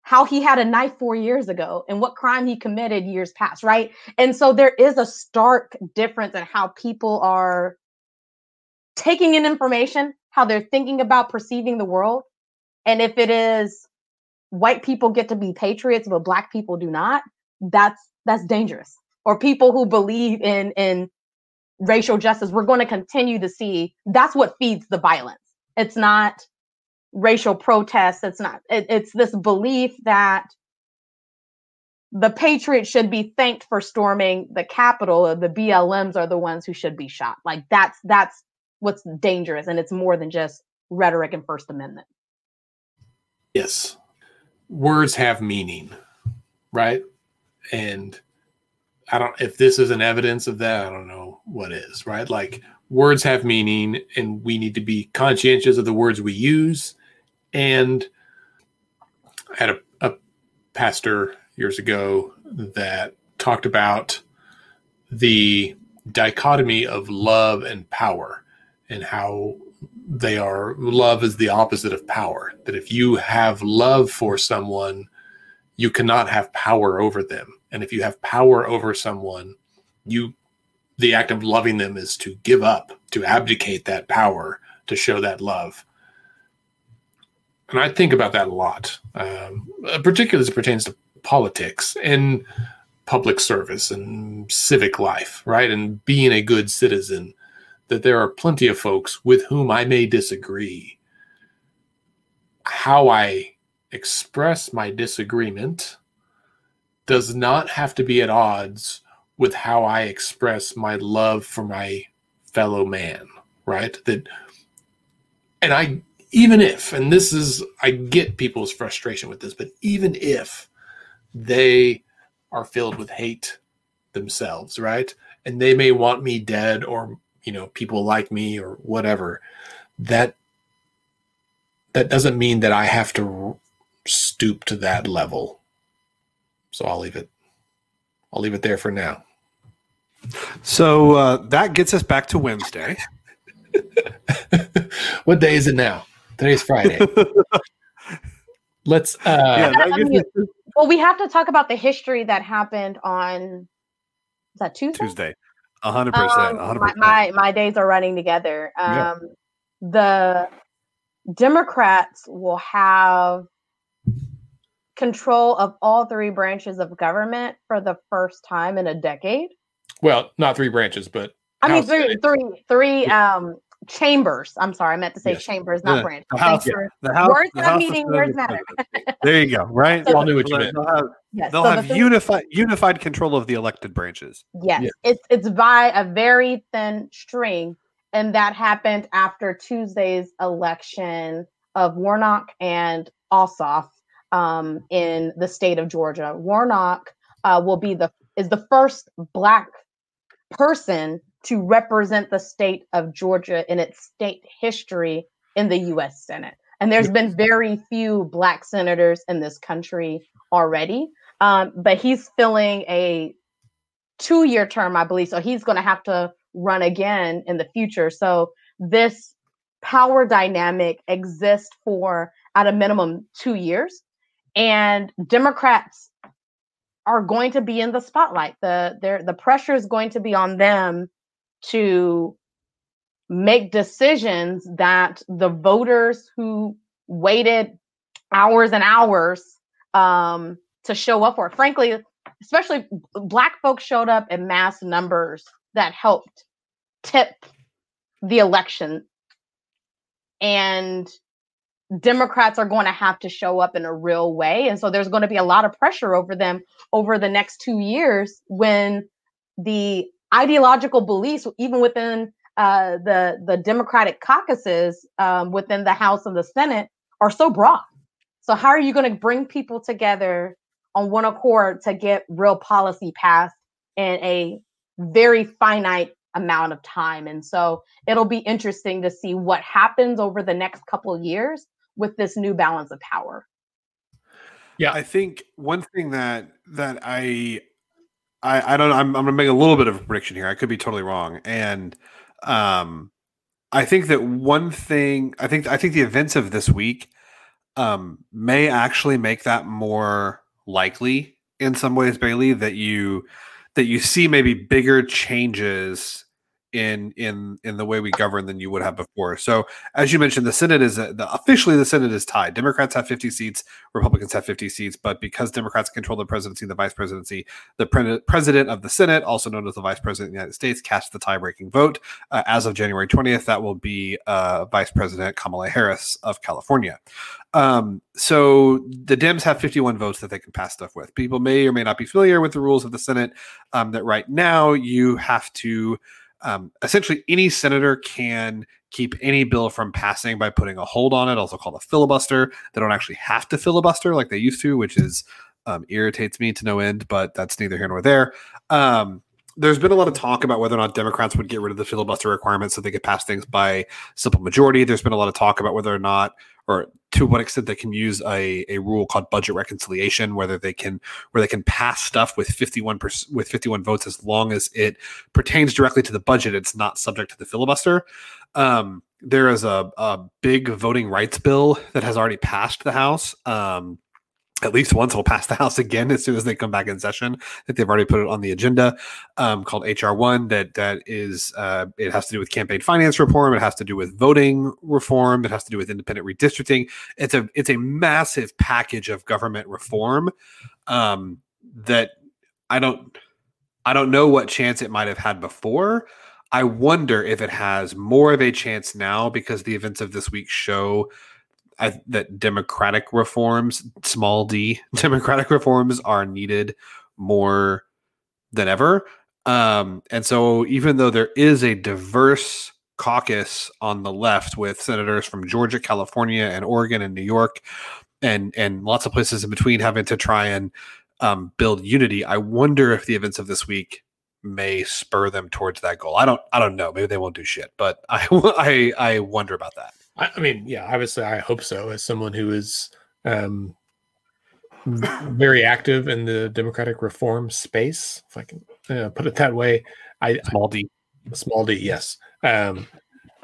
how he had a knife four years ago and what crime he committed years past, right? And so there is a stark difference in how people are taking in information, how they're thinking about perceiving the world. And if it is white people get to be patriots, but black people do not, that's that's dangerous. Or people who believe in in racial justice, we're going to continue to see that's what feeds the violence it's not racial protests. It's not. It, it's this belief that the Patriots should be thanked for storming the Capitol. The BLMs are the ones who should be shot. Like that's that's what's dangerous, and it's more than just rhetoric and First Amendment. Yes, words have meaning, right? And I don't. If this is an evidence of that, I don't know what is. Right? Like words have meaning, and we need to be conscientious of the words we use. And I had a, a pastor years ago that talked about the dichotomy of love and power and how they are love is the opposite of power that if you have love for someone you cannot have power over them and if you have power over someone you the act of loving them is to give up to abdicate that power to show that love and i think about that a lot um, particularly as it pertains to politics and public service and civic life right and being a good citizen that there are plenty of folks with whom I may disagree. How I express my disagreement does not have to be at odds with how I express my love for my fellow man, right? That, and I, even if, and this is, I get people's frustration with this, but even if they are filled with hate themselves, right? And they may want me dead or you know people like me or whatever that that doesn't mean that i have to stoop to that level so i'll leave it i'll leave it there for now so uh, that gets us back to wednesday what day is it now today's friday let's uh yeah, I mean, well we have to talk about the history that happened on is that tuesday tuesday hundred percent. Um, my, my days are running together. Um, yeah. The Democrats will have control of all three branches of government for the first time in a decade. Well, not three branches, but I mean three, three, three um, chambers. I'm sorry, I meant to say yes. chambers, not branches. The house, yeah. the house, words the meeting, words matter. there you go. Right. So, all knew what you meant. They'll have, yes, they'll so have the unified unified control of the elected branches. Yes, yes, it's it's by a very thin string, and that happened after Tuesday's election of Warnock and Ossoff um, in the state of Georgia. Warnock uh, will be the is the first black person to represent the state of Georgia in its state history in the US Senate. And there's been very few black senators in this country already. Um, but he's filling a two year term, I believe. So he's going to have to run again in the future. So this power dynamic exists for at a minimum two years. And Democrats are going to be in the spotlight. The the pressure is going to be on them to make decisions that the voters who waited hours and hours um, to show up for. Frankly, especially black folks showed up in mass numbers that helped tip the election. And Democrats are going to have to show up in a real way. And so there's going to be a lot of pressure over them over the next two years when the ideological beliefs, even within uh, the the Democratic caucuses um, within the House and the Senate, are so broad. So how are you going to bring people together on one accord to get real policy passed in a very finite amount of time? And so it'll be interesting to see what happens over the next couple years with this new balance of power. Yeah, I think one thing that that I I, I don't I'm, I'm gonna make a little bit of a prediction here. I could be totally wrong. And um I think that one thing I think I think the events of this week um may actually make that more likely in some ways, Bailey, that you that you see maybe bigger changes in in in the way we govern than you would have before. So, as you mentioned, the Senate is the, officially the Senate is tied. Democrats have 50 seats, Republicans have 50 seats, but because Democrats control the presidency, the vice presidency, the pre- president of the Senate, also known as the vice president of the United States, casts the tie-breaking vote. Uh, as of January 20th, that will be uh, Vice President Kamala Harris of California. Um, so the Dems have 51 votes that they can pass stuff with. People may or may not be familiar with the rules of the Senate. Um, that right now you have to um, essentially any senator can keep any bill from passing by putting a hold on it, also called a filibuster. They don't actually have to filibuster like they used to, which is um, irritates me to no end, but that's neither here nor there. Um, there's been a lot of talk about whether or not Democrats would get rid of the filibuster requirement so they could pass things by simple majority. There's been a lot of talk about whether or not, or to what extent they can use a, a rule called budget reconciliation, whether they can where they can pass stuff with 51 with 51 votes as long as it pertains directly to the budget. It's not subject to the filibuster. Um, there is a, a big voting rights bill that has already passed the House. Um, at least once will pass the House again as soon as they come back in session. That they've already put it on the agenda, um, called HR one. That that is uh, it has to do with campaign finance reform. It has to do with voting reform. It has to do with independent redistricting. It's a it's a massive package of government reform um, that I don't I don't know what chance it might have had before. I wonder if it has more of a chance now because the events of this week show I, that democratic reforms, small d, democratic reforms are needed more than ever. Um, and so, even though there is a diverse caucus on the left with senators from Georgia, California, and Oregon and New York, and and lots of places in between having to try and um, build unity, I wonder if the events of this week may spur them towards that goal. I don't I don't know. Maybe they won't do shit, but I I, I wonder about that. I, I mean, yeah, obviously, I hope so. As someone who is um, very active in the democratic reform space, if I can uh, put it that way, I small d, small d, yes, um,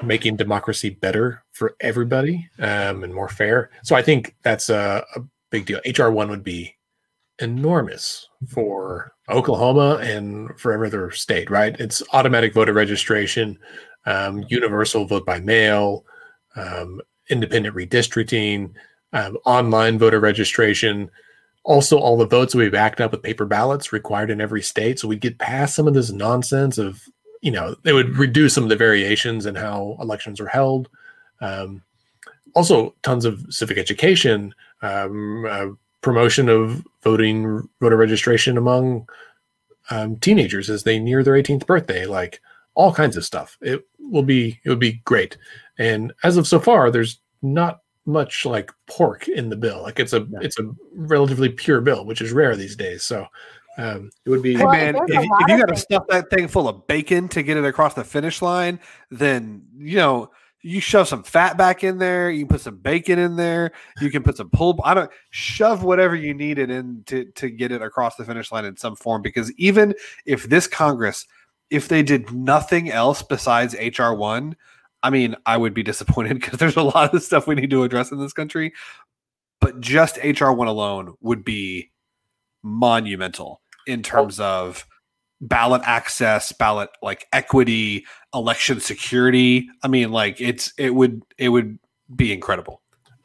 making democracy better for everybody um, and more fair. So I think that's a, a big deal. HR one would be enormous for Oklahoma and for every other state, right? It's automatic voter registration, um, universal vote by mail, um, independent redistricting, um, online voter registration, also all the votes we backed up with paper ballots required in every state. So we get past some of this nonsense of, you know, they would reduce some of the variations in how elections are held. Um, also, tons of civic education, um, uh, promotion of voting, voter registration among um, teenagers as they near their 18th birthday, like all kinds of stuff. It will be it would be great. And as of so far, there's not much like pork in the bill. Like it's a yeah. it's a relatively pure bill, which is rare these days. So um, it would be. Hey man, if, if you got to stuff that thing full of bacon to get it across the finish line, then you know you shove some fat back in there. You put some bacon in there. You can put some pull. I don't shove whatever you need it in to to get it across the finish line in some form. Because even if this Congress, if they did nothing else besides HR one, I mean, I would be disappointed because there's a lot of stuff we need to address in this country. But just HR one alone would be monumental in terms of ballot access, ballot like equity, election security. I mean, like it's it would it would be incredible.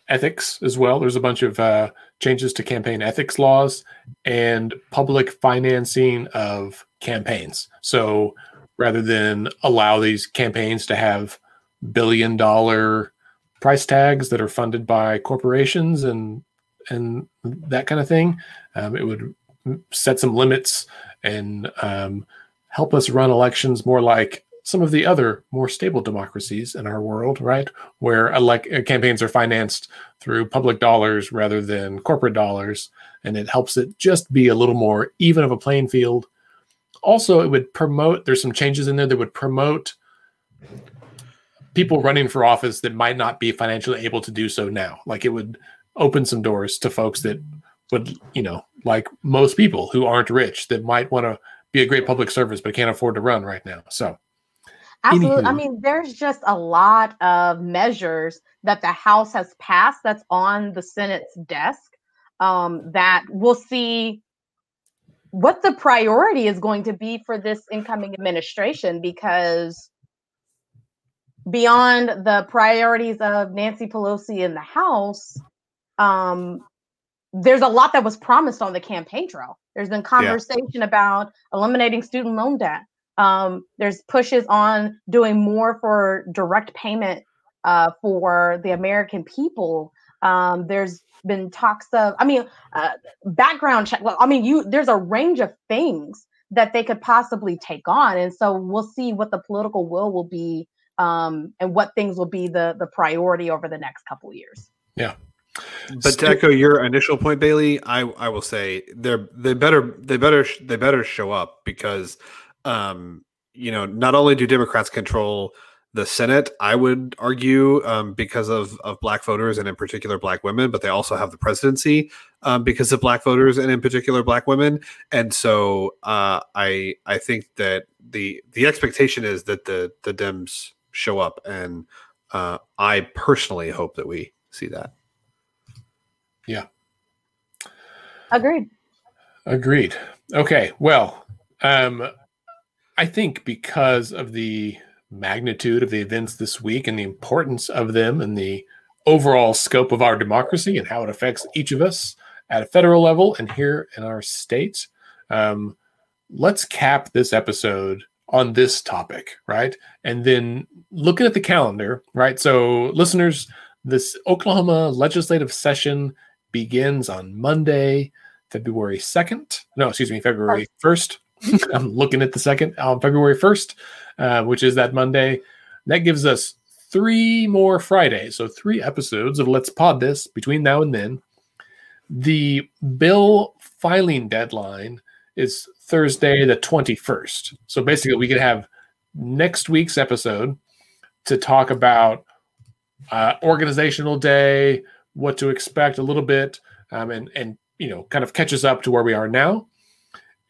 Ethics as well. There's a bunch of uh, changes to campaign ethics laws and public financing of campaigns. So rather than allow these campaigns to have billion dollar price tags that are funded by corporations and and that kind of thing. Um, it would set some limits and um, help us run elections more like some of the other more stable democracies in our world, right? Where elect- uh, campaigns are financed through public dollars rather than corporate dollars, and it helps it just be a little more even of a playing field. Also, it would promote. There's some changes in there that would promote people running for office that might not be financially able to do so now. Like it would open some doors to folks that would, you know, like most people who aren't rich that might want to be a great public service but can't afford to run right now. So Absolutely. Anywho. I mean, there's just a lot of measures that the House has passed that's on the Senate's desk um, that we'll see what the priority is going to be for this incoming administration because beyond the priorities of Nancy Pelosi in the House, um, there's a lot that was promised on the campaign trail. There's been conversation yeah. about eliminating student loan debt. Um, there's pushes on doing more for direct payment uh, for the American people. Um, there's been talks of, I mean, uh, background check. Well, I mean, you there's a range of things that they could possibly take on, and so we'll see what the political will will be um, and what things will be the the priority over the next couple years. Yeah. But to echo your initial point, Bailey, I I will say they're they better they better they better show up because um, you know not only do Democrats control the Senate, I would argue, um, because of, of black voters and in particular black women, but they also have the presidency um, because of black voters and in particular black women. And so uh, I I think that the the expectation is that the the Dems show up, and uh, I personally hope that we see that. Yeah. Agreed. Agreed. Okay. Well, um, I think because of the magnitude of the events this week and the importance of them and the overall scope of our democracy and how it affects each of us at a federal level and here in our state, um, let's cap this episode on this topic, right? And then looking at the calendar, right? So, listeners, this Oklahoma legislative session begins on Monday, February 2nd. No, excuse me, February 1st. I'm looking at the second on February 1st, uh, which is that Monday. That gives us three more Fridays. So, three episodes of Let's Pod This between now and then. The bill filing deadline is Thursday, the 21st. So, basically, we could have next week's episode to talk about uh, organizational day, what to expect a little bit, um, and and you know, kind of catches up to where we are now.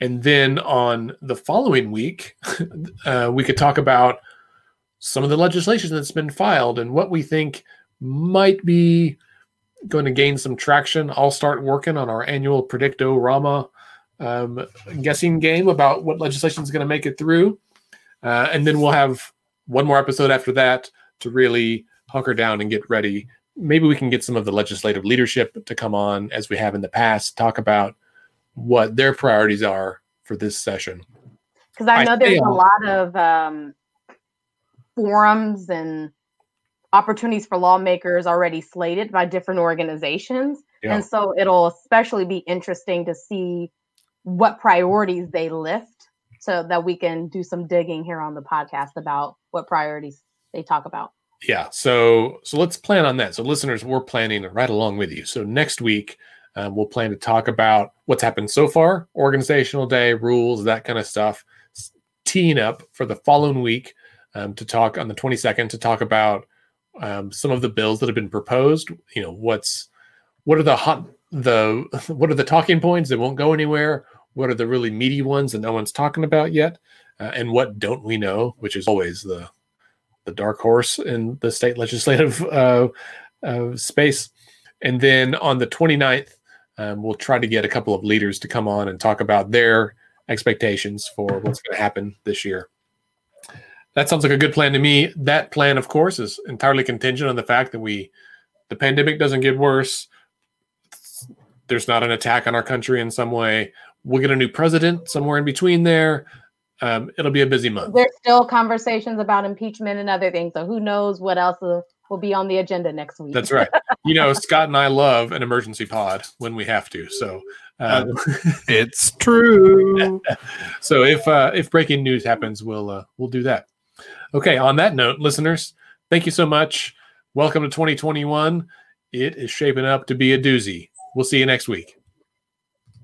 And then on the following week, uh, we could talk about some of the legislation that's been filed and what we think might be going to gain some traction. I'll start working on our annual Predicto Rama um, guessing game about what legislation is going to make it through. Uh, and then we'll have one more episode after that to really hunker down and get ready. Maybe we can get some of the legislative leadership to come on as we have in the past, talk about what their priorities are for this session. Because I know I there's a lot of um, forums and opportunities for lawmakers already slated by different organizations. Yeah. And so it'll especially be interesting to see what priorities they lift so that we can do some digging here on the podcast about what priorities they talk about. Yeah. So so let's plan on that. So listeners, we're planning right along with you. So next week um, we'll plan to talk about what's happened so far, organizational day, rules, that kind of stuff. Teeing up for the following week um, to talk on the 22nd to talk about um, some of the bills that have been proposed. You know, what's what are the hot the what are the talking points that won't go anywhere? What are the really meaty ones that no one's talking about yet? Uh, and what don't we know? Which is always the the dark horse in the state legislative uh, uh, space. And then on the 29th, um, we'll try to get a couple of leaders to come on and talk about their expectations for what's going to happen this year. That sounds like a good plan to me. That plan, of course, is entirely contingent on the fact that we, the pandemic doesn't get worse. There's not an attack on our country in some way. We'll get a new president somewhere in between there. Um, it'll be a busy month. There's still conversations about impeachment and other things. So who knows what else will be on the agenda next week? That's right. you know, Scott and I love an emergency pod when we have to. So um, it's true. so if uh, if breaking news happens, we'll uh, we'll do that. Okay. On that note, listeners, thank you so much. Welcome to 2021. It is shaping up to be a doozy. We'll see you next week.